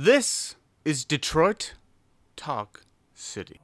This is Detroit Talk City.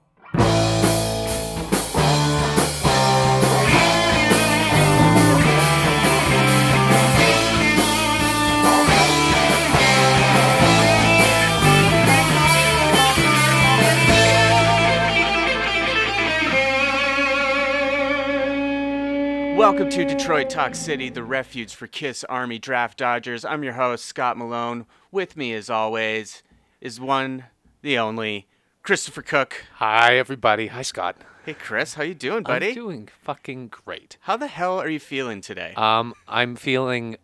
Welcome to Detroit Talk City, the refuge for Kiss Army Draft Dodgers. I'm your host, Scott Malone. With me, as always, is one, the only, Christopher Cook. Hi, everybody. Hi, Scott. Hey, Chris, how you doing, buddy? I'm doing fucking great. how the hell are you feeling today? Um, I'm feeling.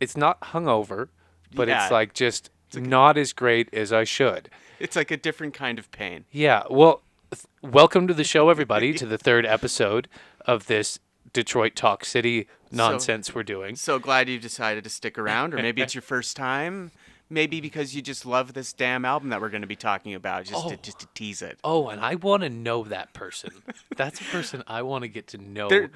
It's not hungover, but Yeah. it's like just not as great as I should. it's like a different kind of pain. Yeah. Well, th- welcome to the show, everybody, to the third episode of this Detroit Talk City nonsense we're doing. So glad you decided to stick around, or maybe it's your first time. Maybe because you just love this damn album that we're going to be talking about, just to, Oh. just to tease it. Oh, and I want to know that person. That's a person I want to get to know. There,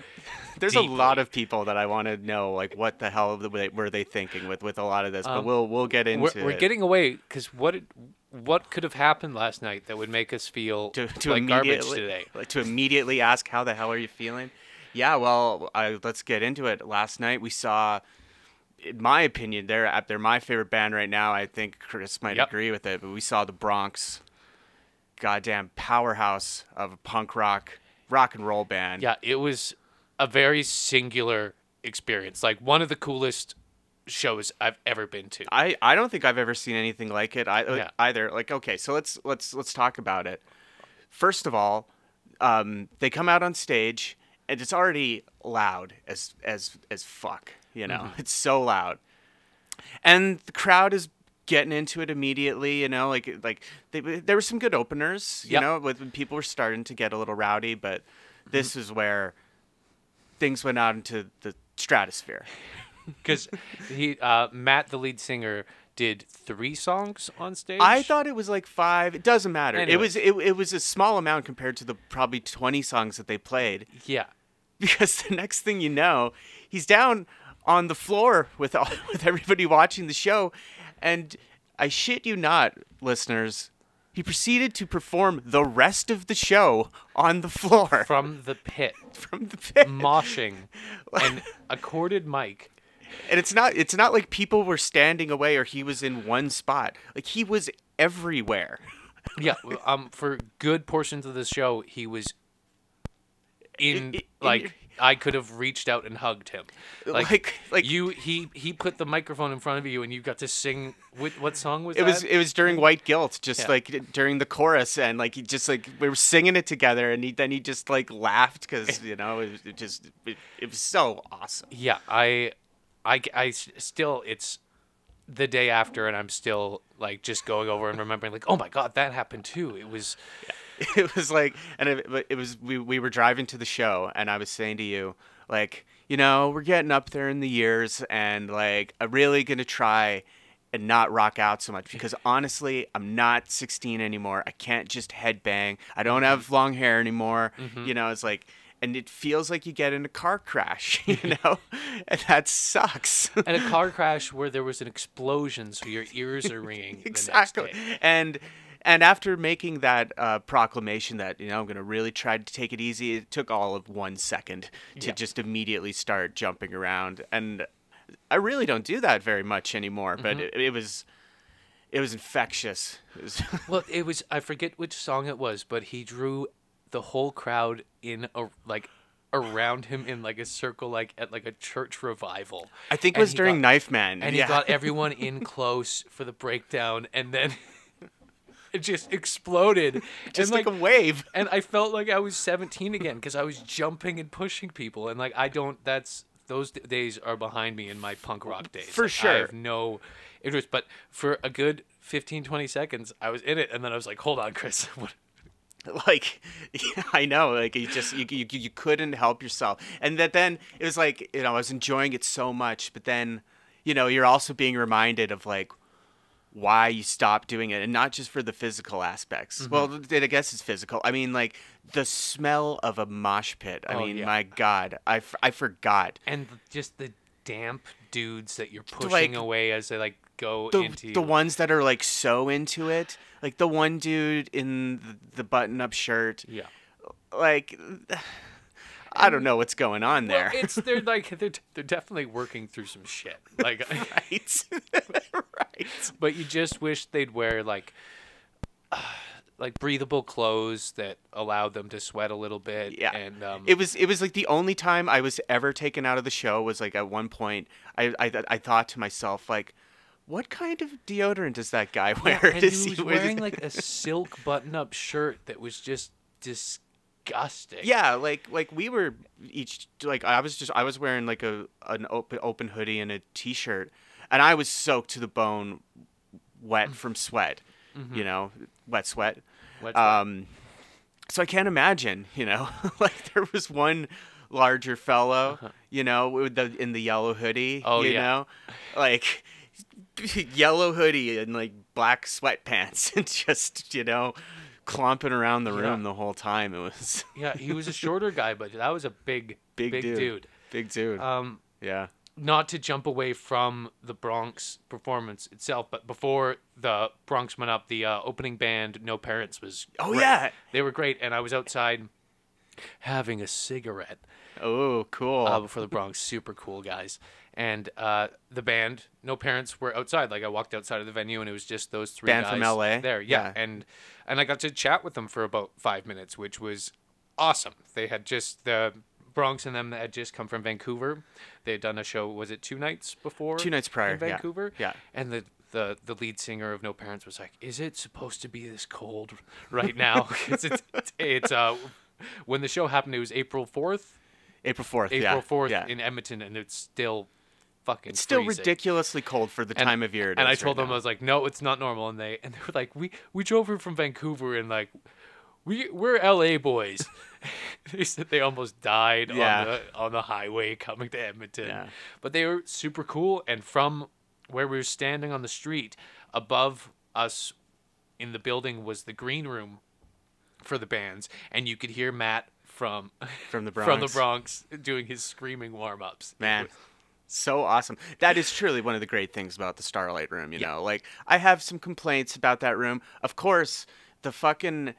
there's a lot of people that I want to know, like what the hell were they, thinking with with a lot of this. but Um, we'll we'll get into we're, we're it. getting away because what it- what could have happened last night that would make us feel to, to like garbage today? like, to immediately ask how the hell are you feeling yeah well I, let's get into it last night we saw in my opinion they're they're my favorite band right now i think chris might Yep. agree with it but we saw the bronx goddamn powerhouse of a punk rock rock and roll band Yeah, it was a very singular experience. Like one of the coolest shows I've ever been to. I, I don't think I've ever seen anything like it. I Yeah. either. Like okay, so let's let's let's talk about it. First of all, um, they come out on stage and it's already loud as as as fuck. You know, Mm-hmm. it's so loud, and the crowd is getting into it immediately. You know, like like they, there were some good openers. You Yep. know, with when people were starting to get a little rowdy, but Mm-hmm. this is where things went out into the stratosphere. Because he, uh, Matt, the lead singer, did three songs on stage. I thought it was like five. It doesn't matter. It was it, it was a small amount compared to the probably twenty songs that they played. Yeah. Because the next thing you know, he's down on the floor with all, with everybody watching the show, and I shit you not, listeners, he proceeded to perform the rest of the show on the floor From the pit, from the pit. moshing, and a corded mic. And it's not it's not like people were standing away or he was in one spot. Like he was everywhere. Yeah. Um, for good portions of the show, he was in in like. I could have reached out and hugged him. Like, Like- like- you, he he put the microphone in front of you, and you got to sing. What, what song was It that? was it was during White Guilt, just Yeah. like during the chorus, and like he just like we were singing it together, and he, then he just like laughed because you know it, it just it, it was so awesome. Yeah, I, I, I still it's the day after, and I'm still like just going over and remembering like, oh my god, that happened too. It was It was like, and it, it was we we were driving to the show, and I was saying to you like, you know, we're getting up there in the years, and like I'm really gonna try. And not rock out so much because honestly, I'm not 16 anymore. I can't just headbang. I don't have mm-hmm. long hair anymore. Mm-hmm. You know, it's like, and it feels like you get in a car crash, you know, and that sucks. and a car crash where there was an explosion, so your ears are ringing. exactly. And and after making that uh, proclamation that you know I'm going to really try to take it easy, it took all of one second to Yeah. just immediately start jumping around, and I really don't do that very much anymore. But Mm-hmm. it, it was it was infectious. It was Well, it was I forget which song it was, but he drew the whole crowd in a like around him in like a circle, like at like a church revival. I think it was during got- Knife Man. and yeah. he got everyone in close for the breakdown, and then it just exploded. just and, like, a wave. and I felt like I was 17 again because I was jumping and pushing people, and like I don't. That's those d- days are behind me in my punk rock days. For Like, I sure. have no interest, but for a good 15, 20 seconds, I was in it, and then I was like, "Hold on, Chris." What? like yeah, i know like you just you, you, you couldn't help yourself. And that then it was like you know i was enjoying it so much but then you know you're also being reminded of like why you stopped doing it and not just for the physical aspects. Mm-hmm. Well i guess it's physical. I mean like the smell of a mosh pit. I Oh, mean yeah. my god I, f- I forgot. And just the damp dudes that you're pushing Like- away as they like go the, into the ones that are like so into it, like the one dude in the, button-up shirt, Yeah. like I don't know what's going on Well, there. it's they're like they're they're definitely working through some shit. Like, right, right. but you just wish they'd wear like like breathable clothes that allowed them to sweat a little bit. Yeah. And um, It was it was like the only time I was ever taken out of the show was like at one point I I, I thought to myself like, what kind of deodorant does that guy wear? yeah, and he was wear- wearing like a silk button-up shirt that was just disgusting. Yeah, like like we were each like I was just I was wearing like a an open open hoodie and a t-shirt, and I was soaked to the bone, wet from sweat, you know, wet sweat. Mm-hmm. Wet sweat. Um, so I can't imagine, you know, like there was one larger fellow, you know, with the in the yellow hoodie, Uh-huh. Oh, you yeah. know, like yellow hoodie and like black sweatpants and just you know clomping around the room Yeah. the whole time. It was yeah, he was a shorter guy, but that was a big, big, big dude. dude. big dude. Um, yeah, not to jump away from the Bronx performance itself, but before the Bronx went up, the uh, opening band, No Parents, was Oh, great. yeah. they were great, and I was outside having a cigarette oh cool. uh, before the Bronx. Super cool guys, and uh, the band, No Parents, were outside. Like I walked outside of the venue, and it was just those three Band guys from LA? there. Yeah, Yeah. and and I got to chat with them for about five minutes, which was awesome. They had just the Bronx and them had just come from Vancouver. They had done a show. Was it two nights before? Two nights prior, in. Vancouver. Yeah. And the the the lead singer of No Parents was like, "Is it supposed to be this cold right now?" it's it's, it's uh when the show happened, it was April fourth. April fourth. April yeah, fourth Yeah. in Edmonton, and it's still fucking. it's still freezing. ridiculously cold for the And- time of year. and I told right them I was like, no, it's not normal. And they and they were like, we we drove here from Vancouver and like, we we're L.A. boys. they said they almost died Yeah. on the on the highway coming to Edmonton. Yeah. But they were super cool. And from where we were standing on the street, above us in the building was the green room for the bands, and you could hear Matt from From the from the Bronx. Bronx doing his screaming warm ups. man so awesome that is truly one of the great things about the Starlite room you Yeah. know like i have some complaints about that room of course the fucking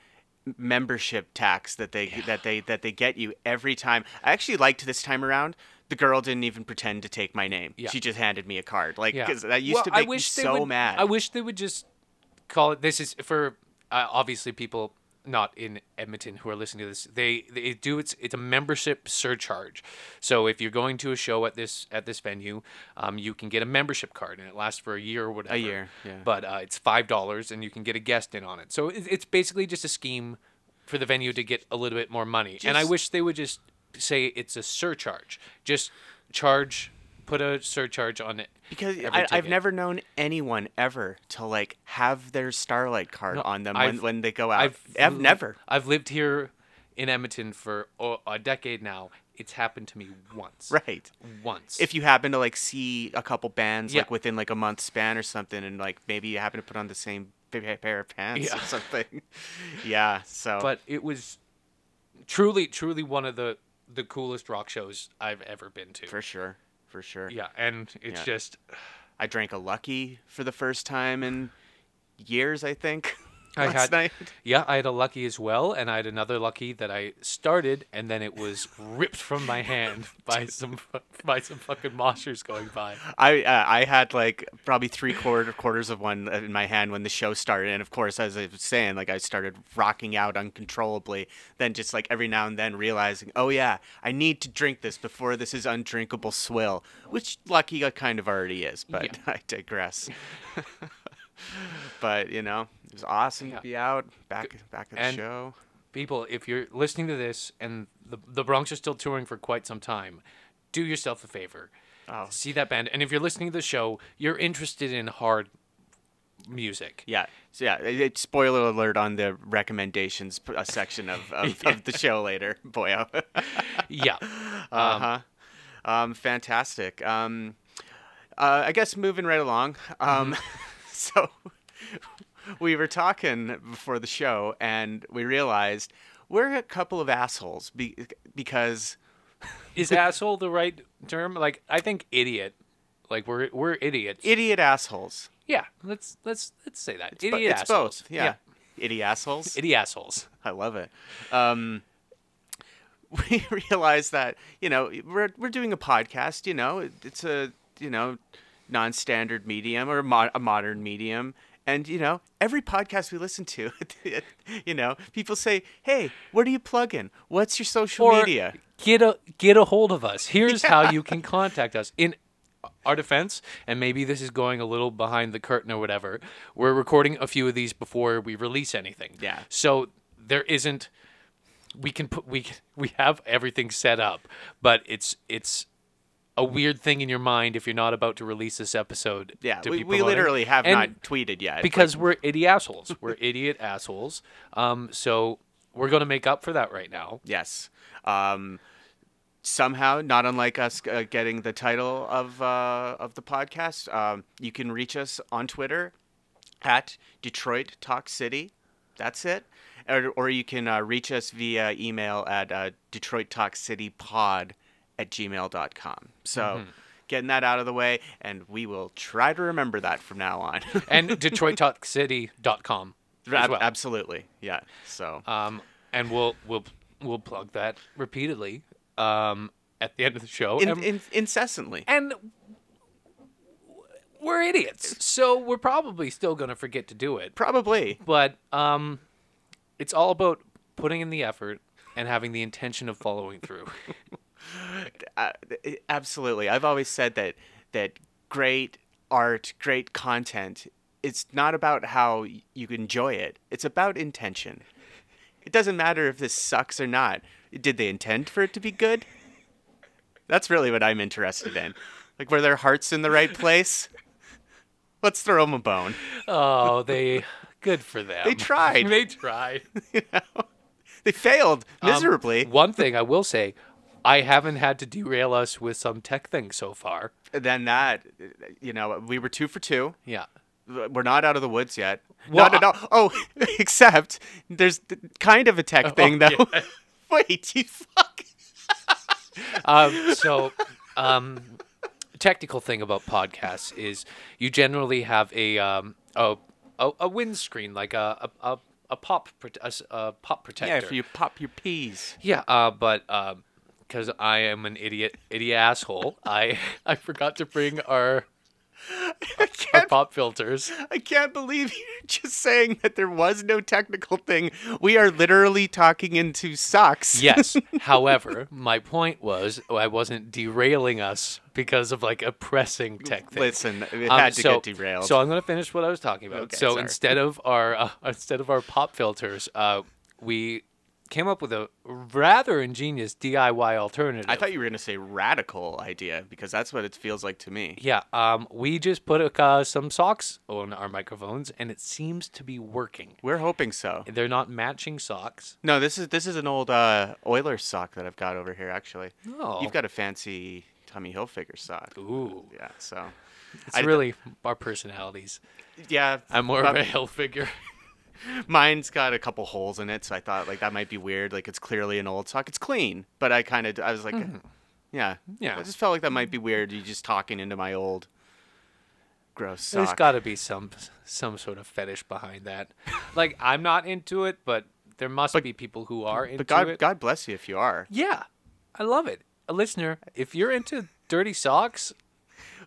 membership tax that they that they that they get you every time i actually liked this time around the girl didn't even pretend to take my name Yeah. she just handed me a card like Yeah. because that used Well, to make me so would- mad I wish they would just call it. This is for uh, obviously people not in Edmonton who are listening to this. They they do it's it's a membership surcharge. So if you're going to a show at this at this venue, um, you can get a membership card and it lasts for a year or whatever. A year, yeah. But uh, it's five dollars and you can get a guest in on it. So it, it's basically just a scheme for the venue to get a little bit more money. and I wish they would just say it's a surcharge. Just charge. Put a surcharge on it because I, I've never known anyone ever to like have their Starlite card No, on them when, when they go out. I've, I've, li- never. I've lived here in Edmonton for oh, a decade now. It's happened to me once. Right. Once. If you happen to like see a couple bands Yeah. like within like a month span or something, and like maybe you happen to put on the same pair of pants Yeah. or something. yeah. So. but it was truly, truly one of the the coolest rock shows I've ever been to. for sure, for sure. yeah, and it's Yeah. just I drank a Lucky for the first time in years. I think. I last had night. yeah, I had a lucky as well, and I had another lucky that I started, and then it was ripped from my hand by some by some fucking moshers going by. I uh, I had like probably three quarter quarters of one in my hand when the show started, and of course, as I was saying, like I started rocking out uncontrollably. Then just like every now and then realizing, oh yeah, I need to drink this before this is undrinkable swill, which lucky kind of already is. But Yeah. I digress. but you know, it was awesome Yeah. to be out back back at the show. people, if you're listening to this and the the Bronx are still touring for quite some time, do yourself a favor. Oh. See that band, and if you're listening to the show, you're interested in hard music. Yeah. So yeah, it, spoiler alert on the recommendations p- section of, of, of the show later. Boy, oh. Yeah. Uh huh. Um, fantastic. Um, uh, I guess moving right along. Um, so we were talking before the show, and we realized we're a couple of assholes be- because Is asshole the right term? Like, I think idiot Like we're we're idiots. Idiot assholes. yeah, let's let's let's say that. But idiot it's assholes. both. Yeah. Idiot assholes. Idiot assholes. I love it. Um, we realize that you know we're we're doing a podcast. You know, it- it's a you know non-standard medium or mo- a modern medium, and you know every podcast we listen to, you know, people say, "Hey, where do you plug in? What's your social Or media?" get a get a hold of us. Here's how you can contact us. In our defense, and maybe this is going a little behind the curtain or whatever. We're recording a few of these before we release anything. Yeah. So there isn't. We can put we we have everything set up, but it's it's a weird thing in your mind if you're not about to release this episode. Yeah, to we, we literally have And not tweeted yet because we're idiot assholes. We're idiot assholes. Um, so we're gonna make up for that right now. Yes. Um, somehow, not unlike us uh, getting the title of uh, of the podcast, um, you can reach us on Twitter at Detroit Talk City. That's it. Or, or you can uh, reach us via email at uh, Detroit Talk City Pod at gmail.com. So getting that out of the way, and we will try to remember that from now on. and DetroitTalkCity.com Ab- well. Absolutely. Yeah. So. Um, and we'll we'll we'll plug that repeatedly um, at the end of the show. in, and, in, incessantly. and we're idiots, so we're probably still gonna forget to do it. Probably. But um, it's all about putting in the effort and having the intention of following through. uh, absolutely. I've always said that that great art, great content, it's not about how you enjoy it. It's about intention. It doesn't matter if this sucks or not. Did they intend for it to be good? That's really what I'm interested in. Like, were their hearts in the right place? Let's throw them a bone. oh, they good for them. They tried. they tried. They failed Um, miserably. one thing I will say, I haven't had to derail us with some tech thing so far. then that, you know, we were two for two. Yeah. we're not out of the woods yet. Well, not at all. Oh, except there's kind of a tech thing though. Oh, yeah. Wait, you fuck. Um, so, um, technical thing about podcasts is you generally have a um, a, a, a windscreen, like a a, a, a pop a, a pop protector. Yeah, if you pop your peas. Yeah, uh, but because I am an idiot, idiot asshole, I I forgot to bring our our pop filters. I can't believe you're just saying that there was no technical thing. We are literally talking into socks. Yes. However, my point was I wasn't derailing us because of like a pressing tech thing. Listen, it Um, had to so, get derailed. So I'm going to finish what I was talking about. Okay, so sorry. instead of our uh, instead of our pop filters, uh, we came up with a rather ingenious DIY alternative. I thought you were gonna say radical idea because that's what it feels like to me. Yeah, um, we just put uh, some socks on our microphones, and it seems to be working. We're hoping so. They're not matching socks. No, this is this is an old uh, Oilers sock that I've got over here. Actually, Oh. you've got a fancy Tommy Hilfiger sock. Ooh, Yeah, so it's I- really our personalities. yeah, I'm more of a hill figure. mine's got a couple holes in it, so I thought like that might be weird. Like it's clearly an old sock. It's clean, but I kind of I was like, yeah, Mm-hmm. Yeah. I just felt like that might be weird. You just talking into my old gross There's sock. got to be some some sort of fetish behind that. Like I'm not into it, but there must be people who are into but God, it. God bless you if you are. Yeah, I love it. A listener, if you're into dirty socks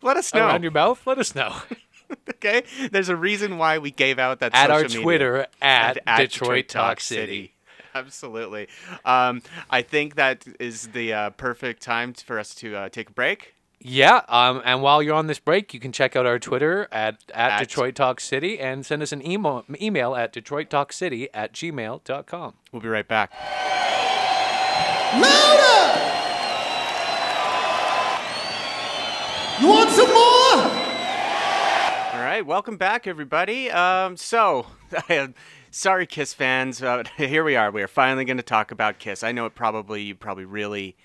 Let us know. around your mouth, let us know okay, there's a reason why we gave out that at our social media. Twitter at, at Detroit, Talk City. Absolutely. Um, I think that is the uh, perfect time for us to uh, take a break. Yeah, um, and while you're on this break, you can check out our Twitter at, at, At- Detroit Talk City and send us an email email at detroittalkcity at gmail.com. We'll be right back. Louder! You want some more? Right, welcome back, everybody. Um, so, sorry, Kiss fans. Uh, here we are. We are finally going to talk about Kiss. I know it probably you probably really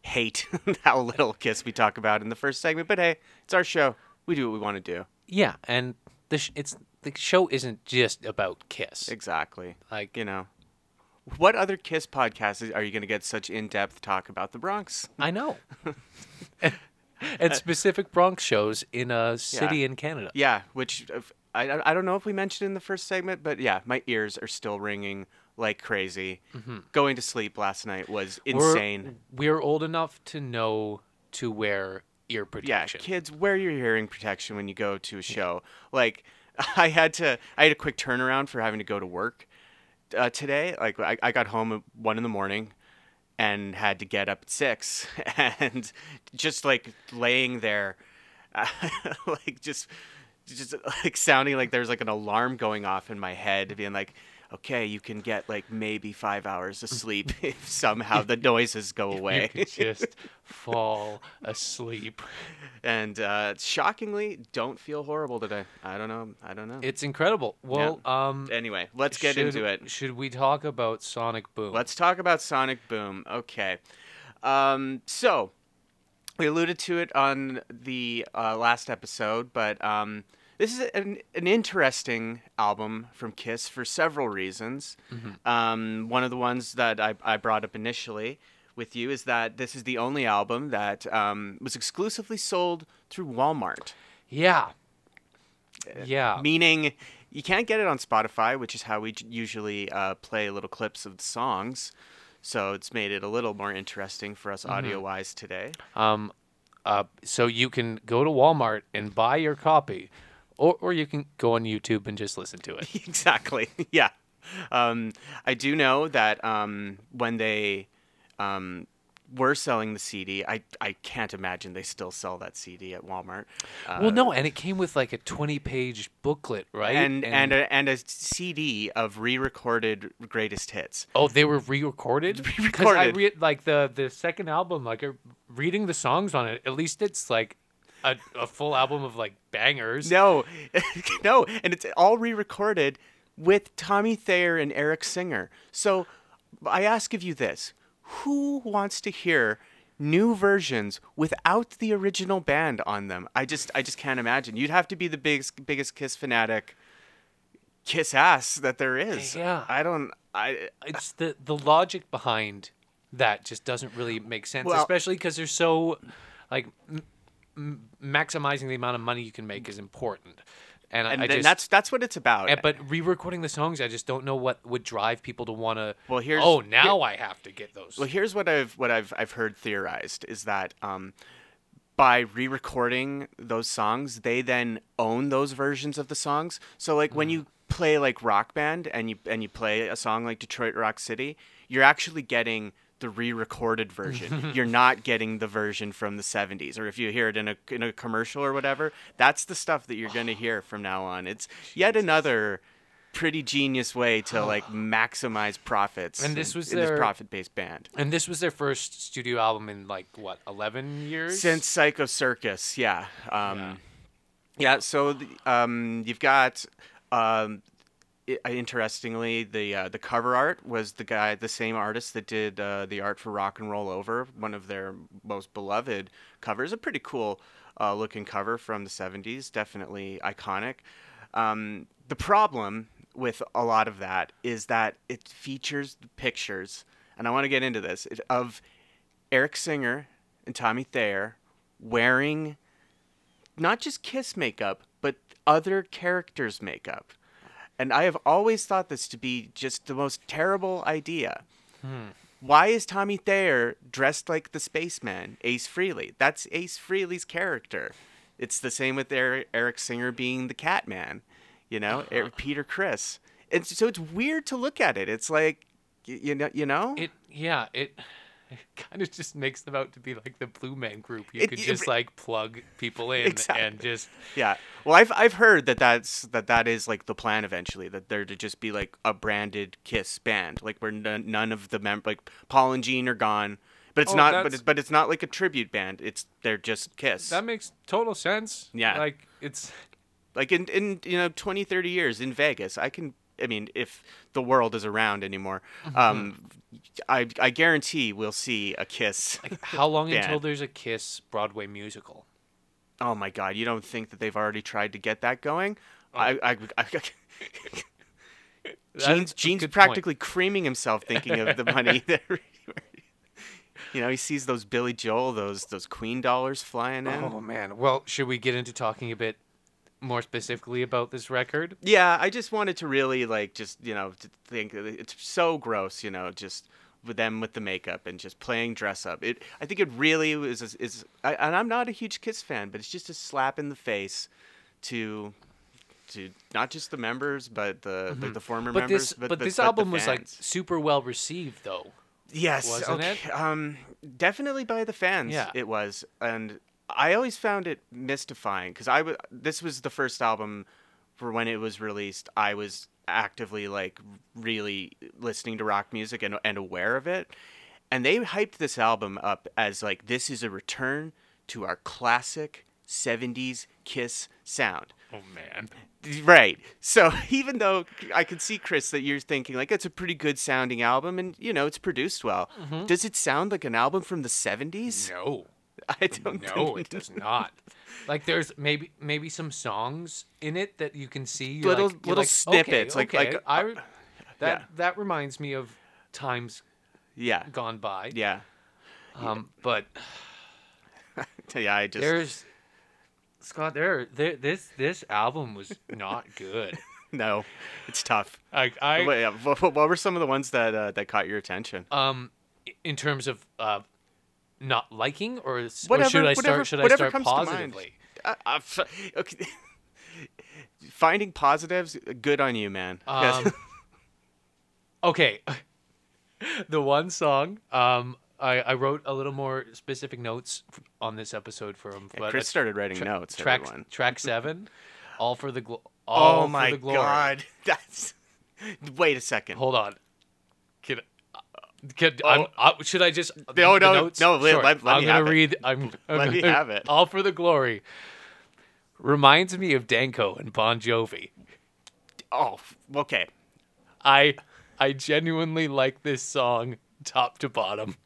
hate how little Kiss we talk about in the first segment, but hey, it's our show. We do what we want to do. Yeah, and the sh- it's the show isn't just about Kiss. Exactly. Like You know, what other Kiss podcasts are you going to get such in-depth talk about the Bronx? I know. And specific Bronx shows in a city in Canada. Yeah, which I, I don't know if we mentioned in the first segment, but yeah, my ears are still ringing like crazy. Going to sleep last night was Mm-hmm. We're- insane. We're, old enough to know to wear ear protection. yeah, kids, wear your hearing protection when you go to a show. Like, I had to, I had a quick turnaround for having to go to work uh, today. Like, I, I got home at one in the morning and had to get up at six, and just like laying there, like just, just like sounding like there's like an alarm going off in my head, being like. Okay, you can get like maybe five hours of sleep if somehow the noises go You away. could just fall asleep. and uh, shockingly don't feel horrible today i don't know i don't know It's incredible. Well, um, anyway let's get should, into it Should we talk about Sonic Boom? let's talk about sonic boom okay um, so we alluded to it on the uh, last episode but um, this is an, an interesting album from kiss for several reasons um, one of the ones that I, I brought up initially with you is that this is the only album that um, was exclusively sold through walmart Yeah. Yeah. meaning you can't get it on Spotify, which is how we usually uh, play little clips of the songs. So it's made it a little more interesting for us audio wise today. Um, uh, so you can go to Walmart and buy your copy, or or you can go on YouTube and just listen to it. exactly. Yeah. Um, I do know that um, when they um, were selling the CD, I, I can't imagine they still sell that CD at Walmart. Uh, well, no, and it came with like a twenty-page booklet, right? and and a, and a CD of re-recorded greatest hits. oh, they were re-recorded. Because I read like the the second album, like uh, reading the songs on it. At least it's like a, a full album of like bangers. No, no, and it's all re-recorded with Tommy Thayer and Eric Singer. So I ask of you this: Who wants to hear new versions without the original band on them? I just, I just can't imagine. You'd have to be the biggest, biggest Kiss fanatic, Kiss ass that there is. Yeah. I don't. I it's the the logic behind that just doesn't really make sense, Well- especially because they're so like m- maximizing the amount of money you can make is important, and, I- and, I then just that's that's what it's about. and- but re-recording the songs, I just don't know what would drive people to want to. Well, here's- oh now I have to get those. Well, here's what I've what I've I've heard theorized is that um, by re-recording those songs, they then own those versions of the songs. So like when you play like Rock Band and you and you play a song like Detroit Rock City, you're actually getting the re-recorded version. you're not getting the version from the 70s or if you hear it in a in a commercial or whatever, that's the stuff that you're going to hear from now on. It's yet another pretty genius way to like maximize profits And this was in their- profit-based band. and this was their first studio album in like what eleven years Since Psycho Circus, yeah. Um, yeah. so the, um, you've got, um, interestingly, the uh, the cover art was the guy, the same artist that did uh, the art for Rock and Roll Over, one of their most beloved covers. A pretty cool uh, looking cover from the '70s, definitely iconic. Um, the problem with a lot of that is that it features pictures, and I want to get into this of Eric Singer and Tommy Thayer wearing not just Kiss makeup, but other characters' makeup. And I have always thought this to be just the most terrible idea. Hmm. Why is Tommy Thayer dressed like the spaceman, Ace Frehley? That's Ace Frehley's character. It's the same with Eric, Eric Singer being the Catman, you know, uh-huh. Eric, Peter Criss. And so it's weird to look at it. It's like, you know, you know, It yeah it. It kind of just makes them out to be like the Blue Man Group. You It- could it- just like plug people in Exactly. and just Yeah. Well, I've I've heard that that's that that is like the plan eventually that they're to just be like a branded Kiss band, like where none, none of the mem like Paul and Gene are gone, but it's Oh, not. But it's, but it's not like a tribute band. It's they're just Kiss. that makes total sense. Yeah. like it's like in in you know 20, 30 years in Vegas, I can. I mean, if the world is around anymore, Mm-hmm. um, I I guarantee we'll see a Kiss. how long until there's a Kiss Broadway musical? Oh my God! You don't think that they've already tried to get that going? I, I, I, Gene's, Gene's good point. practically creaming himself thinking of the money that. You know, he sees those Billy Joel, those those Queen dollars flying in. Oh man. Well, should we get into talking a bit more specifically about this record? Yeah, I just wanted to really like just you know to think it's so gross, you know, just with them with the makeup and just playing dress up. It I think it really is is, is I, and I'm not a huge Kiss fan, but it's just a slap in the face to to not just the members but the the, the former But members. this but, but the- this but album was like super well received though. Yes, Wasn't okay. it? Um, definitely by the fans. Yeah. it was, and I always found it mystifying because I was. This was the first album for when it was released. I was actively like really listening to rock music and and aware of it, and they hyped this album up as like this is a return to our classic '70s Kiss sound. Oh man. Right. So even though I can see Chris that you're thinking like it's a pretty good sounding album and you know it's produced well, mm-hmm. does it sound like an album from the 70s? No. I don't No, think it does not. Like there's maybe maybe some songs in it that you can see Little- like, little like, snippets, okay, like- like, okay, I uh, that yeah. that reminds me of times Yeah. gone by. Yeah. Um, but Yeah, I just there's Scott. There, there, this this album was not good. no. It's tough. I, yeah, what, what were some of the ones that uh, that caught your attention? um, in terms of uh, not liking, or, s- or Whatever- should I whatever- start? Should I start comes to mind. positively? Uh, uh, okay. Finding positives, good on you, man. Yes. Um, okay, the one song. Um, I, I wrote a little more specific notes f- on this episode for him. but Chris started writing tra- notes. Track everyone. track seven, all for the glo- all Oh for my the glory. god. That's Wait a second. Hold on. I'm, uh, should I just No, the no, notes? no, let- Sure. let- let I'm me gonna have it. read. I'm, I'm Let me have it. All for the glory. Reminds me of Danko and Bon Jovi. Oh, okay. I I genuinely like this song top to bottom.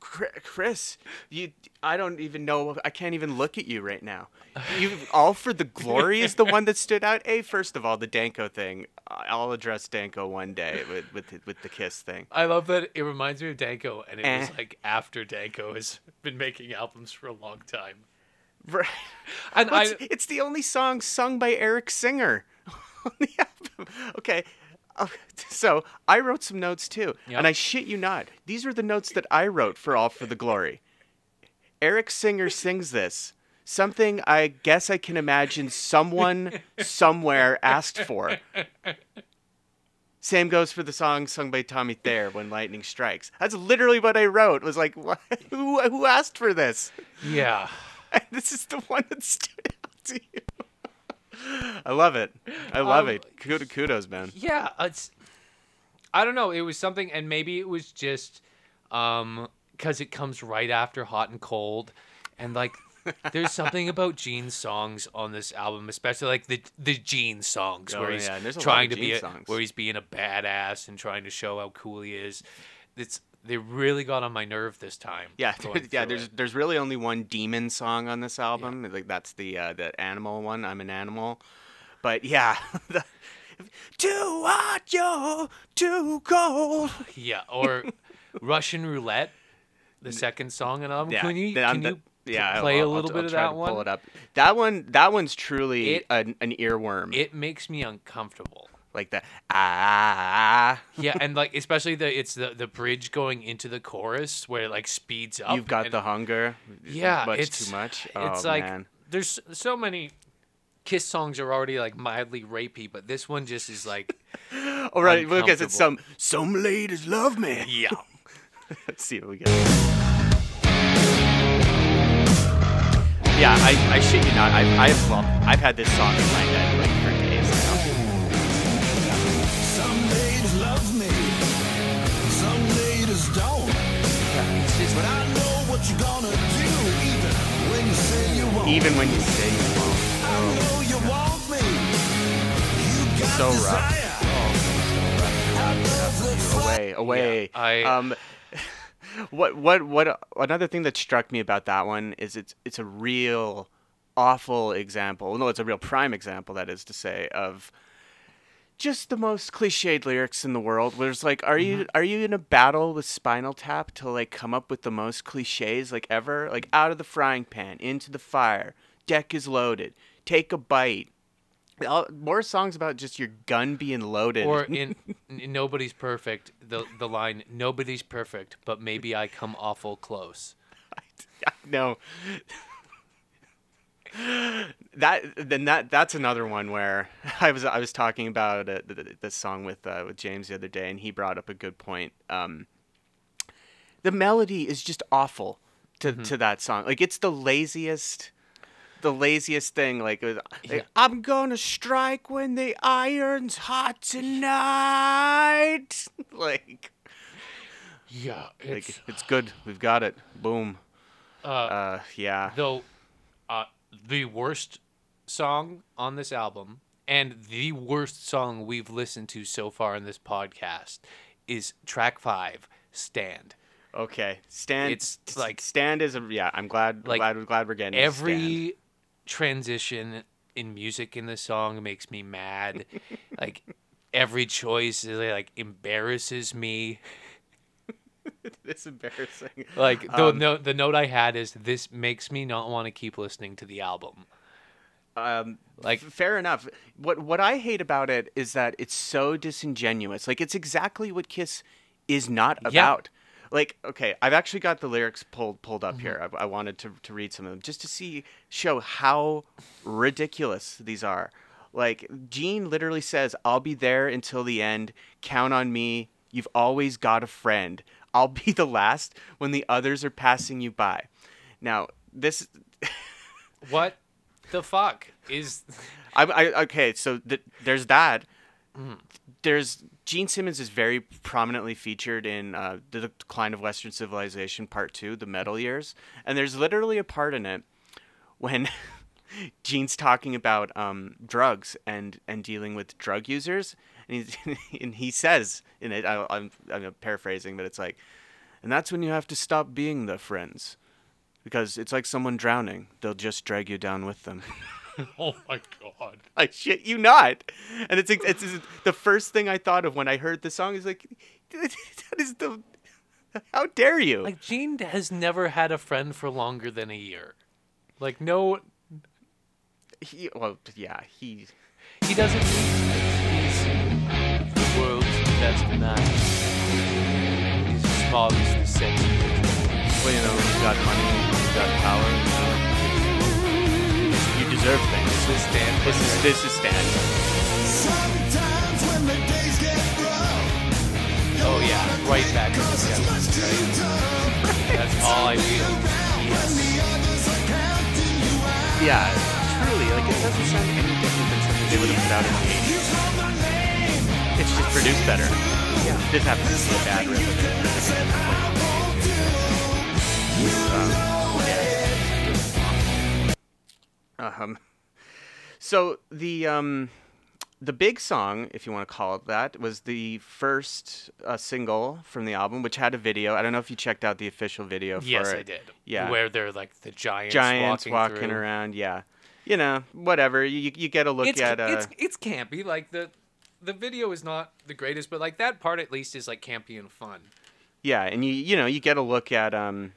Chri- Chris, you I don't even know I can't even look at you right now. You all for the glory is the one that stood out. A first of all, the Danko thing. I'll address Danko one day with with the, with the kiss thing. I love that it reminds me of Danko, and it was Eh. like after Danko has been making albums for a long time. Right. And Well, I, it's, it's the only song sung by Eric Singer on the album. Okay. So I wrote some notes too, Yep. and I shit you not. These are the notes that I wrote for All for the Glory. Eric Singer sings this. Something I guess I can imagine someone somewhere asked for. Same goes for the song sung by Tommy Thayer, "When Lightning Strikes." That's literally what I wrote. Was like, what? who who asked for this? yeah, And this is the one that stood out to you. I love it. I love Um, it. Kudos, man. yeah. It's I don't know. It was something, and maybe it was just um because it comes right after Hot and Cold, and like. There's something about Gene's songs on this album, especially like the the Gene songs Oh, where he's yeah, and there's a lot trying to be a, songs. where he's being a badass and trying to show how cool he is. It's they really got on my nerve this time. Yeah, yeah. There's it. there's really only one demon song on this album. Like that's the uh, the animal one. I'm an animal. But yeah, the, too hot, you're too cold. Yeah, or Russian Roulette, the second song on the album. Yeah, Can you, can the- you yeah, play I'll- a I'll- little I'll bit of try that one? Pull it up. That one. That one's truly It- an, an earworm. It makes me uncomfortable. Like the ah. Yeah, and like especially the it's the the bridge going into the chorus where it like speeds up. You've got and- the hunger. yeah, much it's too much. It's oh like man. there's so many Kiss songs are already like mildly rapey, but this one just is like all right right, because it's some some ladies love me. yeah. Let's see what we get. Yeah, I, I shit you not. I've, I've, well, I've had this song in my head what you're gonna do, even when you say you won't. Even when you say you won't. I know you want me. You got So rough. desire. I love the fire. Away, away. I- um, what, what, what? Another thing that struck me about that one is it's, it's a real awful example. No, it's a real prime example. That is to say, of just the most cliched lyrics in the world. Where it's like, are you Mm-hmm. are you in a battle with Spinal Tap to like come up with the most cliches like ever? Like out of the frying pan, into the fire, deck is loaded, take a bite. All, more songs about just your gun being loaded. Or in, in Nobody's Perfect, the the line Nobody's perfect, but maybe I come awful close. I no. That then that that's another one where I was I was talking about uh, the, the song with uh, with James the other day, and he brought up a good point. Um, the melody is just awful to to that song. Like it's the laziest. The laziest thing, like, was- like, Yeah. I'm gonna strike when the iron's hot tonight. like, Yeah, like it's it's good. We've got it. Boom. uh, Uh, yeah. though the worst song on this album and the worst song we've listened to so far in this podcast is track five, "Stand." Okay, stand. It's like- stand is a yeah. I'm glad. Like, glad glad we're getting to stand. Every transition in music in this song makes me mad. like every choice is, like embarrasses me. It's embarrassing. Like the Um, note, the note I had is this makes me not want to keep listening to the album. Um, Like- f- fair enough. What what I hate about it is that it's so disingenuous. Like it's exactly what Kiss is not Yeah. about. Like okay, I've actually got the lyrics pulled pulled Mm-hmm. up here. I, I wanted to to read some of them just to see show how ridiculous these are. Like Gene literally says, "I'll be there until the end. Count on me. You've always got a friend. I'll be the last when the others are passing you by." Now this What the fuck is? I, I okay, so th- there's that. There's Gene Simmons is very prominently featured in uh, the Decline of Western Civilization Part Two, the Metal Years, and there's literally a part in it when Gene's talking about um, drugs and and dealing with drug users, and he and he says in it, I, I'm I'm paraphrasing, but it's like, and that's when you have to stop being the friends. Because it's like someone drowning; they'll just drag you down with them. Oh my god! I shit you not. And it's, it's it's the first thing I thought of when I heard the song is like, that is the, how dare you? Like Gene has never had a friend for longer than a year. Like no, he, well, yeah, he, he doesn't. The world's. He's the smartest, the sexiest. well, you know, you've got money, you've got power, you know, you deserve things. This is Stan. This is this is Stan. Sometimes when the days get rough, Oh yeah, right back to the it's seventies. much too tough. That's all I feel. Yes. The others are counting you out. Yeah, truly, like it doesn't sound any different than something they would have put out in the 80s. It's just produced better. Yeah. This happens to be a bad riff of it. but it's like Um, yeah. Um, so the um, the big song, if you want to call it that, was the first uh, single from the album, which had a video. I don't know if you checked out the official video for Yes, it. I did. Yeah. Where they're like the giants, Giants walking, walking, around. Yeah, you know, whatever. You you get a look It's at. Uh, it's it's campy. Like the the video is not the greatest, but like that part at least is like campy and fun. Yeah, and you you know you get a look at um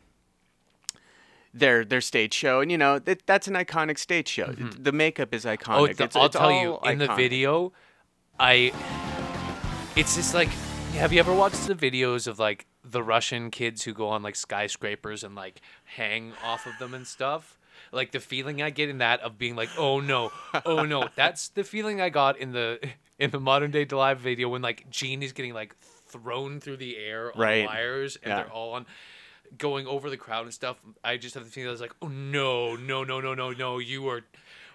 their their stage show, and you know that that's an iconic stage show. The makeup is iconic. Mm-hmm. Oh, the, It's- I'll it's tell you, in the video, I. It's just like, have you ever watched the videos of like the Russian kids who go on like skyscrapers and like hang off of them and stuff? Like the feeling I get in that of being like, oh no, oh no. That's the feeling I got in the in the modern day live video when like Gene is getting like thrown through the air on Right. wires and Yeah. they're all on going over the crowd and stuff. I just have the feeling I was like, oh no, no, no, no, no, no, you are,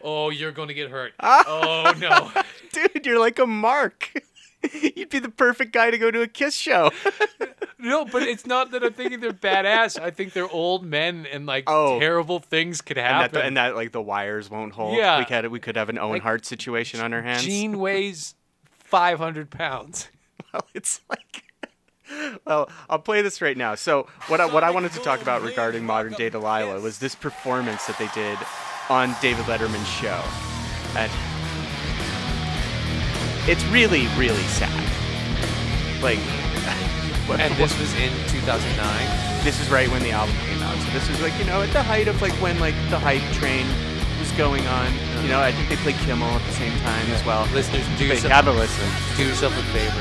oh, you're gonna get hurt. oh no. dude, you're like a mark. You'd be the perfect guy to go to a Kiss show. No, but it's not that I'm thinking they're badass. I think they're old men and like Oh. terrible things could and, that, happen. and that like the wires won't hold. Yeah. we could we could have an Owen Like, Hart situation on our hands. Gene weighs 500 pounds. Well, it's like. Well, I'll play this right now. So, what I, what I wanted to talk about regarding modern day Delilah was this performance that they did on David Letterman's show. And it's really really sad. Like, And this was in 2009. this is right when the album came out. So this was like you know at the height of like when like the hype train was going on. You know, I think they played Kimmel at the same time as well. Listeners, do yourself, have a listen. do yourself a favor.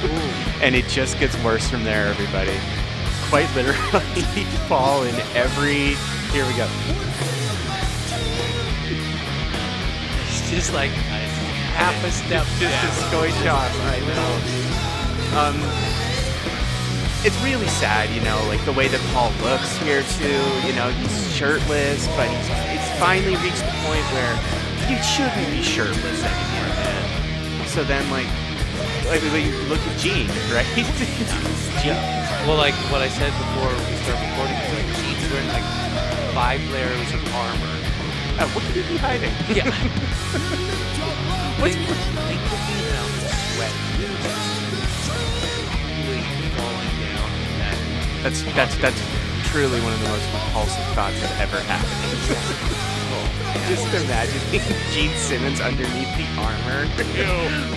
and it just gets worse from there, everybody. Quite literally, fall in every. Here we go. It's just like half a step Just a skoy shot. I know. Um, it's really sad, you know, like the way that Paul looks here too. You know, he's shirtless, but he's it's finally reached the point where you shouldn't be shirtless anymore, man. So then, like, like like, you look at Gene, right? Gene, Well, like what I said before we started recording, is like Gene's wearing like five layers of armor. Uh, what could he be hiding? Yeah. What's think of the amount of sweat really falling down that That's that's that's truly one of the most repulsive thoughts that ever happened. just imagining Gene Simmons underneath the armor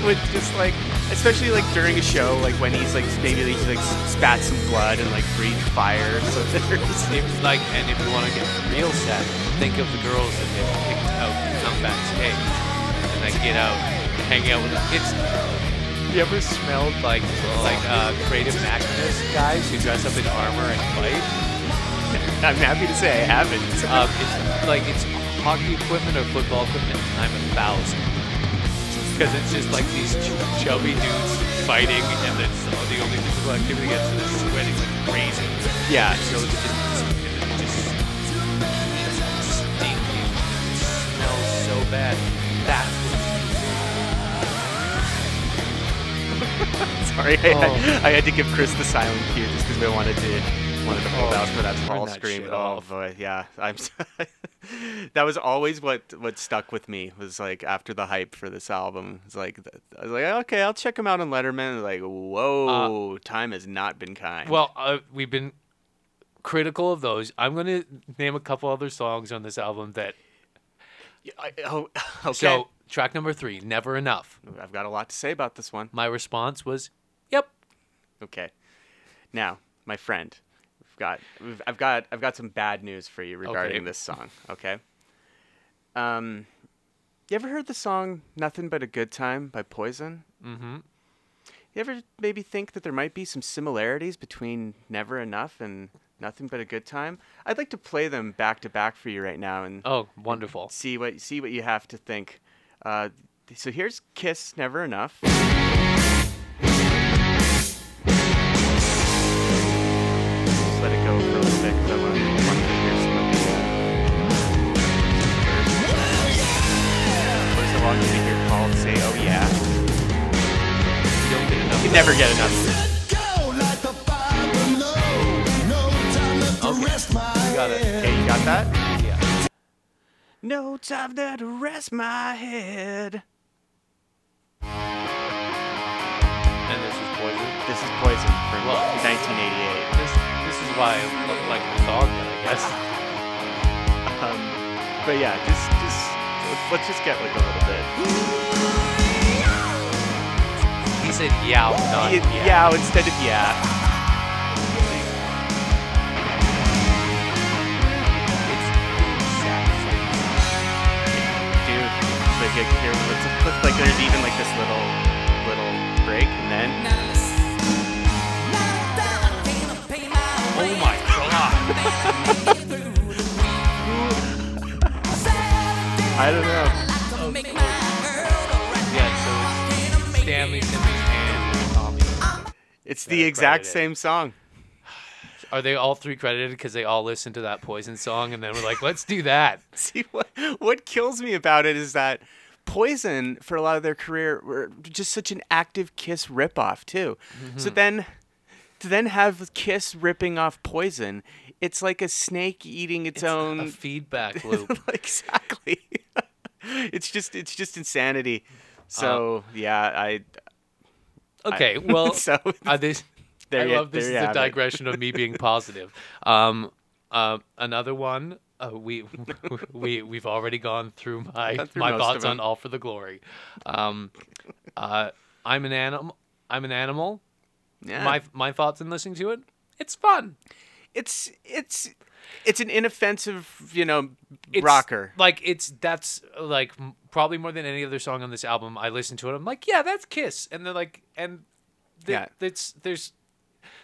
with just like, especially like during a show, like when he's like maybe he's like spat some blood and like breathed fire. So there's If, like, and if you want to get real sad, think of the girls that get kicked out to come backstage and then get out and hang out with them. It's you ever smelled like like uh, creative Maximus guys who dress up in armor and fight? I'm happy to say I haven't. Um, it's like it's hockey equipment or football equipment times a thousand. Because it's just like these ch- chubby dudes fighting, and then so the only physical activity gets to sweating like crazy. Yeah. So it's just bad. That's Sorry, I, Oh. had, I had to give Chris the silent cue just because we wanted to wanted to hold Oh, out for that that scream. Oh off. boy, yeah, I'm. that was always what what stuck with me was like after the hype for this album. It's like I was like, okay, I'll check him out on Letterman. Like, whoa, time has not been kind. Well, uh, we've been critical of those. I'm going to name a couple other songs on this album that. I, oh, okay. So, track number three, Never Enough. I've got a lot to say about this one. My response was, yep. Okay. Now, my friend, we've got we've, I've got I've got some bad news for you regarding Okay. this song. Okay. Um, you ever heard the song "Nothing But a Good Time" by Poison? Mm-hmm. You ever maybe think that there might be some similarities between "Never Enough" and "Nothing But a Good Time"? I'd like to play them back to back for you right now and Oh, wonderful. see what see what you have to think. Uh, so here's "Kiss Never Enough." Just let it go for a little bit 'cause I want, want to hear some of the. Uh, first of all, you hear Paul say, "Oh yeah." You don't get enough. You never get enough. Okay, that? Yeah. No time there to rest my head. And this is Poison. This is Poison from Well, 1988. This, this is why I look like a dog, I guess. Um, but yeah, just just let's, let's just get like a little bit. He said yow, not Y- yeah. yeah, instead of yeah. Like like, here, let's, let's like there's even like this little little break, and then Oh my god. I don't know. Yeah, so it's Stanley Simmons and Tommy. It's the exact credited. same song. Are they all three credited because they all listened to that Poison song and then we're like, let's do that? See what what kills me about it is that Poison for a lot of their career were just such an active Kiss ripoff too. So Mm-hmm. then to then have Kiss ripping off Poison, it's like a snake eating its, It's own feedback loop. exactly. it's just it's just insanity. So yeah, I Okay, well, so uh, this, there I love this is a digression of me being positive. Um, uh, another one, Uh, we we we've already gone through my through my thoughts on. All for the Glory. Um, uh, I'm an animal. I'm an animal. Yeah. My my thoughts in listening to it. It's fun. it's it's it's an inoffensive, you know, It's, rocker. Like it's that's like probably more than any other song on this album. I listen to it. I'm like, yeah, that's Kiss, and they're like, and Yeah. it's there's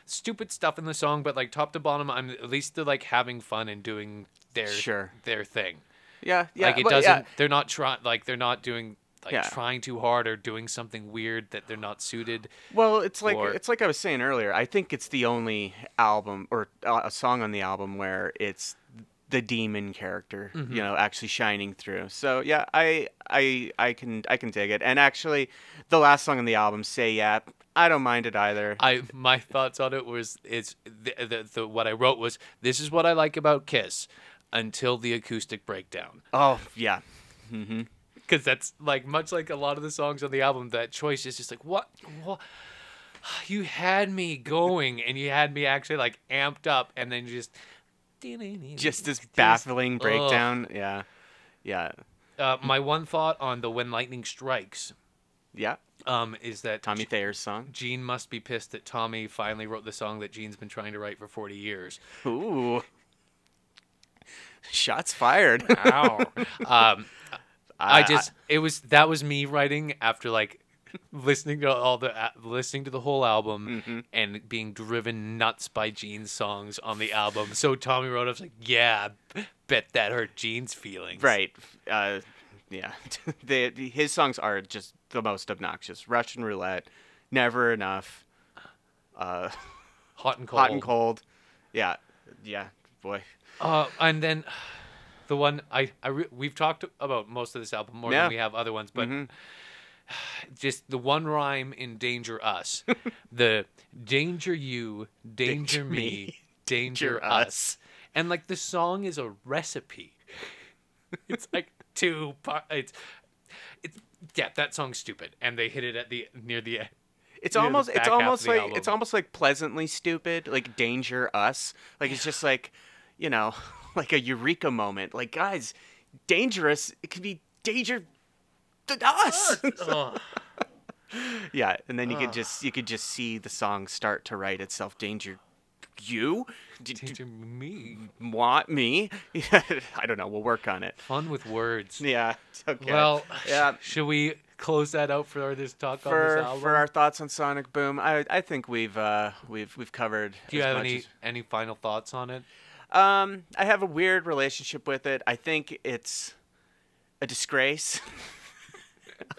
stupid stuff in the song, but like top to bottom, I'm at least they're like having fun and doing their Sure. their thing. Yeah, yeah. like it well, doesn't. yeah. They're not trying. Like they're not doing. Like Yeah. trying too hard or doing something weird that they're not suited. Well, it's like or- it's like I was saying earlier. I think it's the only album or uh, a song on the album where it's the demon character, Mm-hmm. you know, actually shining through. So yeah, I I I can I can dig it. And actually, the last song on the album, "Say Yeah," I don't mind it either. I my thoughts on it was it's the, the, the what I wrote was this is what I like about Kiss until the acoustic breakdown. oh yeah, because that's like much like a lot of the songs on the album. That choice is just like what, what you had me going, and you had me actually like amped up, and then just just this baffling breakdown. Yeah, yeah, Uh, my one thought on the when lightning strikes yeah. um, is that Tommy Thayer's song. Gene must be pissed that Tommy finally wrote the song that Gene's been trying to write for 40 years. Ooh, shots fired. Ow. um, I just it was that was me writing after like listening to all the uh, listening to the whole album Mm-hmm. and being driven nuts by Gene's songs on the album. So Tommy wrote, I was like, yeah, bet that hurt Gene's feelings. Right. Uh, yeah. the, his songs are just the most obnoxious. Russian roulette, never enough. Uh, Hot and cold. hot and cold. Yeah. Yeah. Boy. Uh, and then the one I, I re- we've talked about most of this album more Yeah. than we have other ones, but just the one rhyme in Danger Us, the Danger You, Danger, Danger Me, me, Danger, Danger Us. Us. and like the song is a recipe. it's like two part. It's it's yeah, that song's stupid, and they hit it at the near the end. It's near the almost back it's half of almost the like album. it's almost like pleasantly stupid, like danger us. Like it's just like, you know, like a eureka moment. Like guys, dangerous. It could be danger to us. Yeah, and then you could just you could just see the song start to write itself. Danger, you D- d- Danger Me. want me? I don't know. We'll work on it. Fun with words. Yeah. Okay. Well, yeah. should we close that out for this talk on For this album? for our thoughts on Sonic Boom, I I think we've uh we've we've covered. Do you have any as- any final thoughts on it? Um, I have a weird relationship with it. I think it's a disgrace.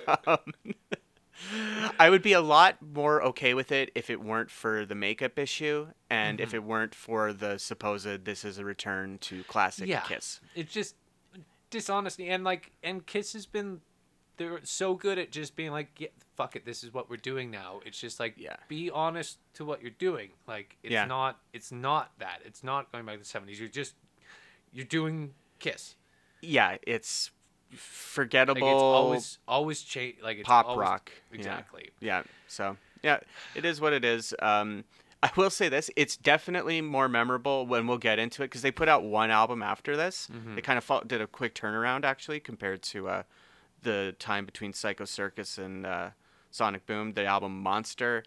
um, I would be a lot more okay with it if it weren't for the makeup issue and Mm-hmm. if it weren't for the supposed this is a return to classic yeah, Kiss. It's just dishonesty and like and Kiss has been they're so good at just being like, yeah, fuck it, this is what we're doing now. It's just like Yeah. be honest to what you're doing. Like it's Yeah. not it's not that. It's not going back to the seventies. You're just you're doing Kiss. Yeah, it's Like forgettable it's always always change like it's pop always- rock. Yeah. Exactly. Yeah. So yeah, it is what it is. Um, I will say this: it's definitely more memorable when we'll get into it because they put out one album after this. Mm-hmm. They kind of fought, did a quick turnaround actually compared to uh, the time between Psycho Circus and uh, Sonic Boom. The album Monster.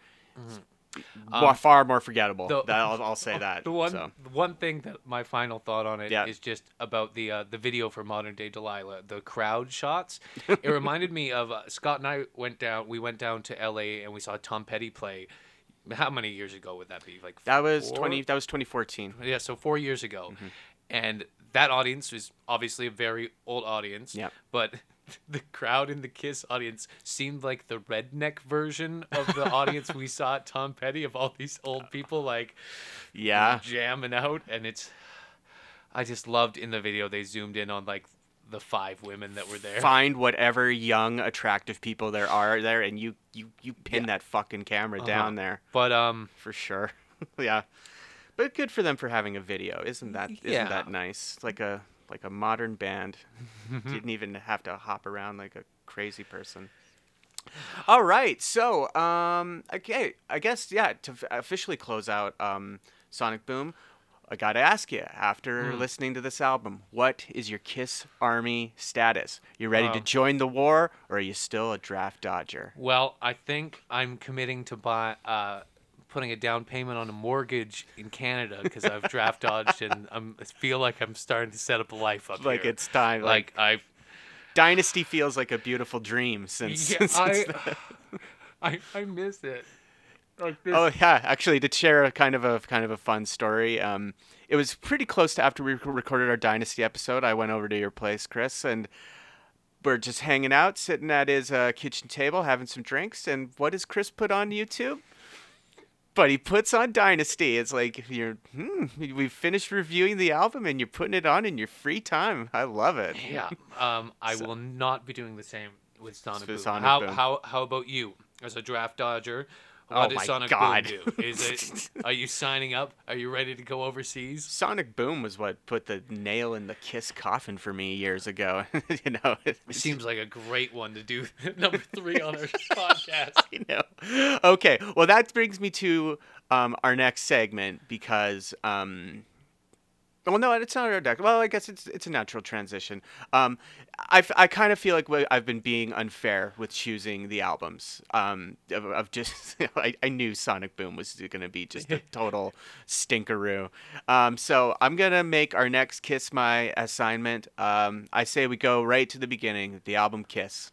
wa- far more forgettable. Mm-hmm. Um, the- That- I'll, I'll say that. The one, so. the one thing that my final thought on it is Yeah. just about the uh, the video for Modern Day Delilah, the crowd shots. it reminded me of uh, Scott and I went down. We went down to L.A. and we saw Tom Petty play. How many years ago would that be? Like That was four? twenty. That was twenty fourteen. Yeah, so four years ago, Mm-hmm. and that audience was obviously a very old audience. Yeah. But the crowd in the Kiss audience seemed like the redneck version of the audience we saw at Tom Petty of all these old people like Yeah. jamming out, and it's. I just loved in the video they zoomed in on like the five women that were there. Find whatever young, attractive people there are there, and you you you pin that fucking camera Uh-huh. down there. But um, for sure. yeah, but good for them for having a video. Isn't that isn't Yeah. that nice? Like a like a modern band. Didn't even have to hop around like a crazy person. All right, so um, okay, I guess yeah. To f- officially close out um, Sonic Boom, I gotta ask you, after Hmm. listening to this album, what is your Kiss Army status? You ready to join the war, or are you still a draft dodger? Well, I think I'm committing to buy, uh, putting a down payment on a mortgage in Canada because I've draft dodged and I'm, I feel like I'm starting to set up a life up Like here. it's time. Like, like I, Dynasty feels like a beautiful dream since. yeah, since I, the- I, I miss it. Like this. Oh yeah, actually, to share a kind of a kind of a fun story. Um, it was pretty close to after we rec- recorded our Dynasty episode. I went over to your place, Chris, and we're just hanging out, sitting at his uh, kitchen table, having some drinks. And what does Chris put on YouTube? But he puts on Dynasty. It's like you're, hmm, we've finished reviewing the album, and you're putting it on in your free time. I love it. Yeah. Um, I will not be doing the same with Sonic Boom. How, how how about you as a draft dodger? Oh What does my Sonic God. Boom do? Is it? Are you signing up? Are you ready to go overseas? Sonic Boom was what put the nail in the Kiss coffin for me years ago. you know, it It seems like a great one to do number three on our podcast. I know. Okay, well that brings me to um, our next segment because um, well, no, it's not our deck. Well, I guess it's it's a natural transition. Um, I, f- I kind of feel like I've been being unfair with choosing the albums. Um, of, of just I, I knew Sonic Boom was going to be just a total stinkeroo. Um, so I'm gonna make our next Kiss my assignment. Um, I say we go right to the beginning, the album Kiss.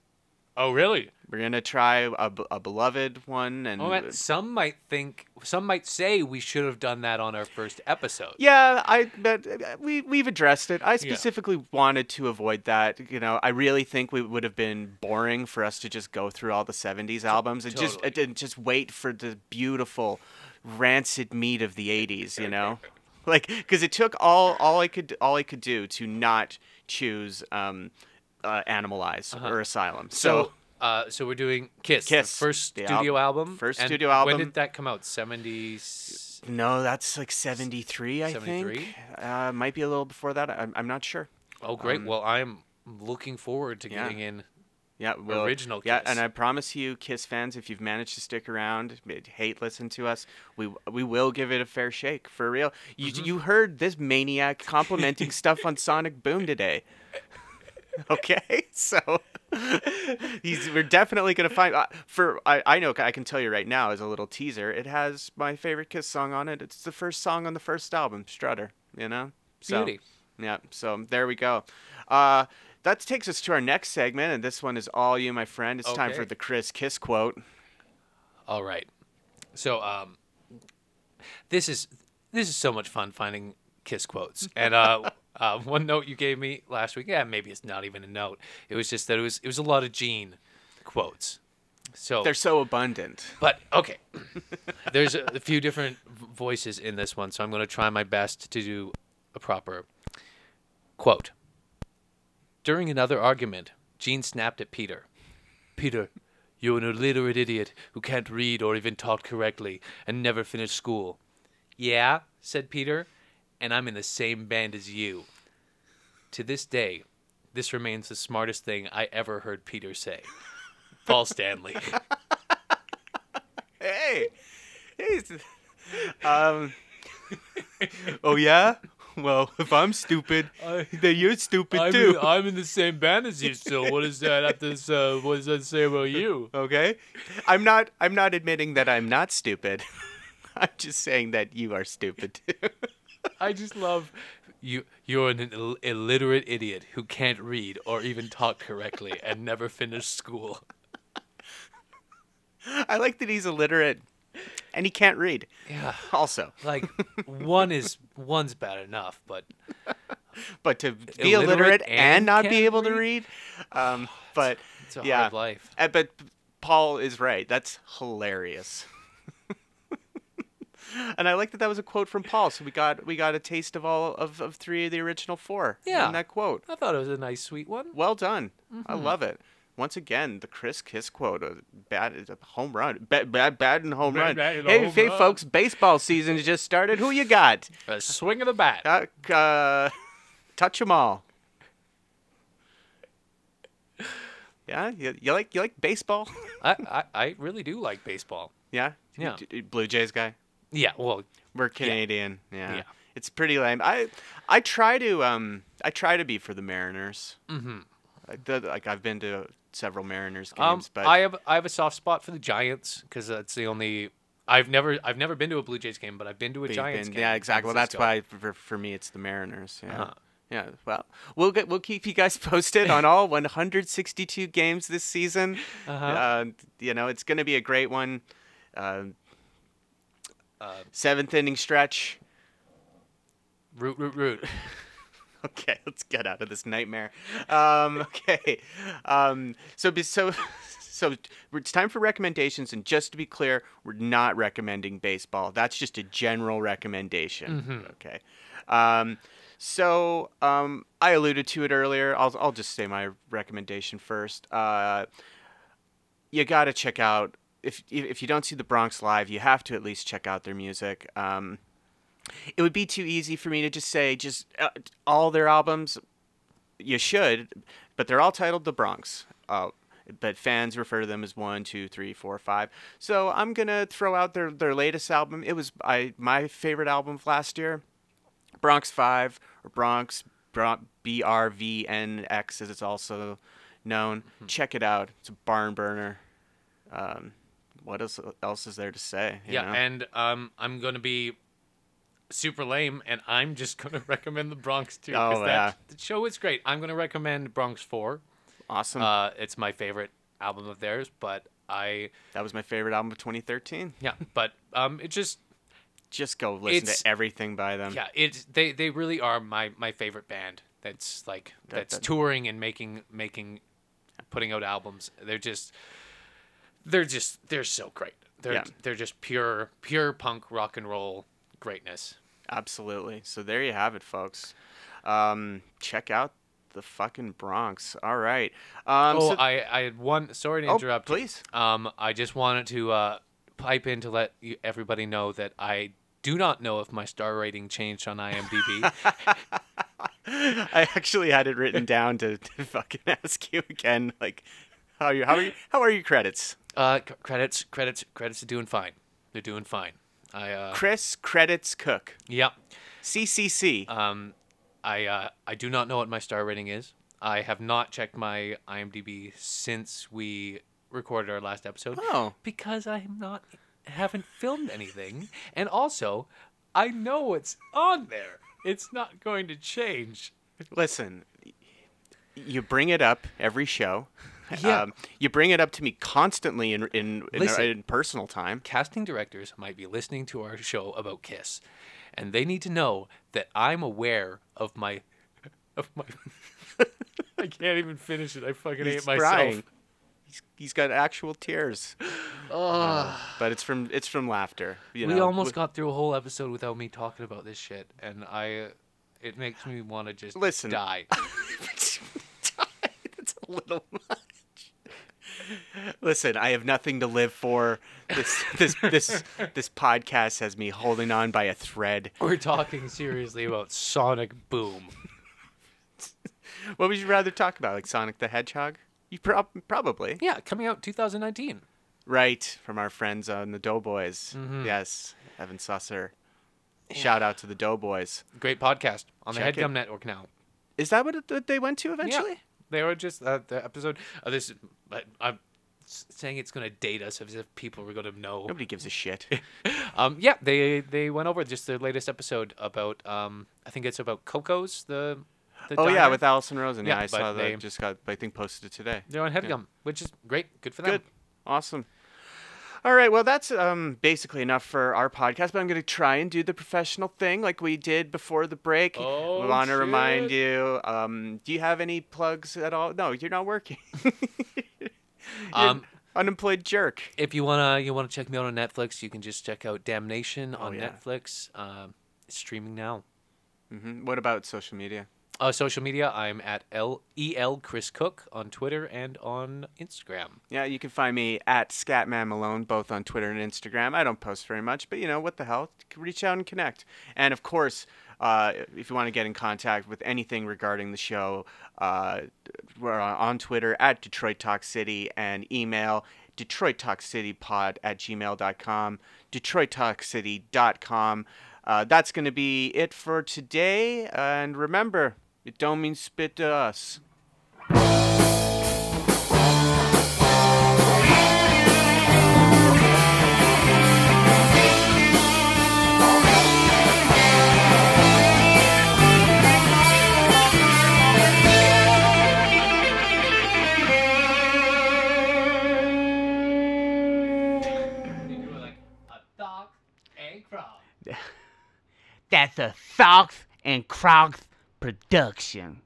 Oh, really? We're gonna try a beloved one, and Oh, some might think, some might say we should have done that on our first episode. yeah, I but uh, we we've addressed it. I specifically wanted to avoid that. You know, I really think we would have been boring for us to just go through all the '70s albums and just and just wait for the beautiful, rancid meat of the '80s. You know, like because it took all all I could all I could do to not choose um, uh, Animalize or Asylum. So. So, uh, so we're doing Kiss, Kiss, first studio al- album. first And studio album. When did that come out? Seventies. no, that's like 73, I 73? think. Uh, might be a little before that. I'm, I'm not sure. Oh, great. well, I'm looking forward to Um, yeah. getting in. Yeah, well, Original Yeah, and I promise you, Kiss fans, if you've managed to stick around, hate listen to us, we we will give it a fair shake for real. You Mm-hmm. you heard this maniac complimenting stuff on Sonic Boom today. Okay, so he's we're definitely gonna find uh, for I, I know I can tell you right now as a little teaser it has my favorite Kiss song on it. It's the first song on the first album, Strutter. You know, so Beauty. yeah. So there we go. Uh, that takes us to our next segment, and this one is all you, my friend. It's time for the Chris Kiss quote. All right. So, um, this is this is so much fun finding Kiss quotes. And uh, uh, one note you gave me last week, yeah, maybe it's not even a note. It was just that it was it was a lot of Gene quotes. So They're so abundant. But okay, there's a, a few different voices in this one, so I'm going to try my best to do a proper quote. During another argument, Gene snapped at Peter. Peter, you're an illiterate idiot who can't read or even talk correctly and never finished school. Yeah, said Peter, and I'm in the same band as you. To this day, this remains the smartest thing I ever heard Peter say. Paul Stanley. Hey, hey. it's- Um. oh yeah. Well, if I'm stupid, I- then you're stupid I'm too. in, I'm in the same band as you So What does that have to uh, what does that say about you? okay. I'm not. I'm not admitting that I'm not stupid. I'm just saying that you are stupid too. I just love you. You're an Ill- illiterate idiot who can't read or even talk correctly and never finished school. I like that he's illiterate, and he can't read. Yeah, Also, like one is one's bad enough, but but to be Illiterate illiterate, and and, not be can't able to read? read, um, but it's a yeah, hard life. Uh, but Paul is right. That's hilarious. And I like that that was a quote from Paul. So we got we got a taste of all of, of three of the original four. Yeah. in that quote. I thought it was a nice, sweet one. Well done. Mm-hmm. I love it. Once again, the Chris Kiss quote, a bad is a home run, bad bad bad and home Bad- run. bad and hey, home hey, run. folks, baseball season has just started. Who you got? A swing of the bat. Uh, uh, touch 'em all. Yeah, you, you like you like baseball? I, I I really do like baseball. yeah, Yeah. Blue Jays guy. Yeah, well, We're Canadian. Yeah. Yeah. it's pretty lame. I I try to um I try to be for the Mariners. Mm-hmm. Like, the, like I've been to several Mariners games, Um, but I have I have a soft spot for the Giants because that's the only. I've never I've never been to a Blue Jays game, but I've been to a Giants been- game. Yeah, exactly. Well, that's why for, for me it's the Mariners. Yeah. Uh-huh. Yeah. Well, we'll get we'll keep you guys posted on all 162 games this season. Uh-huh. Uh, you know, it's going to be a great one. Uh, Uh, seventh inning stretch. Root root root. Okay, let's get out of this nightmare. Um, okay, um, so so so it's time for recommendations, and just to be clear, we're not recommending baseball. That's just a general recommendation. Okay. Um, so um, I alluded to it earlier. I'll I'll just say my recommendation first. Uh, you got to check out if if you don't see the Bronx live, you have to at least check out their music. Um, it would be too easy for me to just say just uh, all their albums. You should, but they're all titled The Bronx. Uh, but fans refer to them as one, two, three, four, five. So I'm gonna throw out their their latest album. It was I my favorite album of last year, Bronx Five or Bronx B R V N X as it's also known. Check it out. It's a barn burner. Um, what else else is there to say? you yeah, know? and um, I'm gonna be super lame, and I'm just gonna recommend the Bronx too. Oh, that, yeah. the show is great. I'm gonna recommend Bronx Four. awesome. Uh, it's my favorite album of theirs, but I That was my favorite album of 2013. yeah, but um, it just Just go listen to everything by them. yeah, it's they they really are my my favorite band. That's like That- that's that- touring and making making putting out albums. They're just they're just they're so great. They're Yeah. they're just pure pure punk rock and roll greatness. Absolutely. So there you have it, folks. Um, check out the fucking Bronx. All right. Um, oh, so- I I had one. Sorry to Oh, interrupt. please. Um, I just wanted to uh, pipe in to let you, everybody know that I do not know if my star rating changed on IMDb. I actually had it written down to, to fucking ask you again. Like, how are you? How are you? How are your credits? Uh, c- credits, credits, credits are doing fine. They're doing fine. I uh, Chris credits Cook. yeah. CCC. Um, I uh, I do not know what my star rating is. I have not checked my IMDb since we recorded our last episode. Oh. because I am not haven't filmed anything, and also I know what's on there. It's not going to change. Listen, you bring it up every show. Yeah. Um, you bring it up to me constantly in in in, Listen. in personal time. Casting directors might be listening to our show about Kiss, and they need to know that I'm aware of my of my. I can't even finish it. I fucking He's hate myself. crying. He's, he's got actual tears. Uh, but it's from it's from laughter. You we know? almost got through a whole episode without me talking about this shit, and I, it makes me want to just Listen. die. That's a little much. Listen, I have nothing to live for. This this this this podcast has me holding on by a thread. We're talking seriously about Sonic Boom. What would you rather talk about, like Sonic the Hedgehog? You prob- probably Yeah, coming out 2019. right from our friends on the Doughboys. Mm-hmm. Yes, Evan Susser. Shout out to the Doughboys. Great podcast on the Check it. Headgum Network now. Is that what it, they went to eventually? Yeah. They were just uh, the episode. Uh, this, but I'm saying it's going to date us as if people were going to know. Nobody gives a shit. Um, yeah, they they went over just the latest episode about. Um, I think it's about Coco's the. the oh yeah, with Allison Rosen. Yeah, Yeah, I saw they- that. Just got I think posted it today. they're on Headgum, which is great. Good for them. Good. Awesome. All right. Well, that's um, basically enough for our podcast, but I'm going to try and do the professional thing like we did before the break. Oh, we want to remind you um, do you have any plugs at all? No, you're not working. You're Um, unemployed jerk. if you wanna you wanna check me out on Netflix, you can just check out Damnation on Oh, yeah. Netflix. Um, it's streaming now. hmm What about social media? Uh, social media, I'm at L E L Chris Cook on Twitter and on Instagram. Yeah, you can find me at Scatman Malone, both on Twitter and Instagram. I don't post very much, but you know, what the hell? Reach out and connect. And of course, uh, if you want to get in contact with anything regarding the show, uh, we're on Twitter at Detroit Talk City and email DetroitTalkCityPod at gmail.com, DetroitTalkCity.com. uh, that's going to be it for today. And remember, it don't mean spit to us. That's a Socks and Crocs production.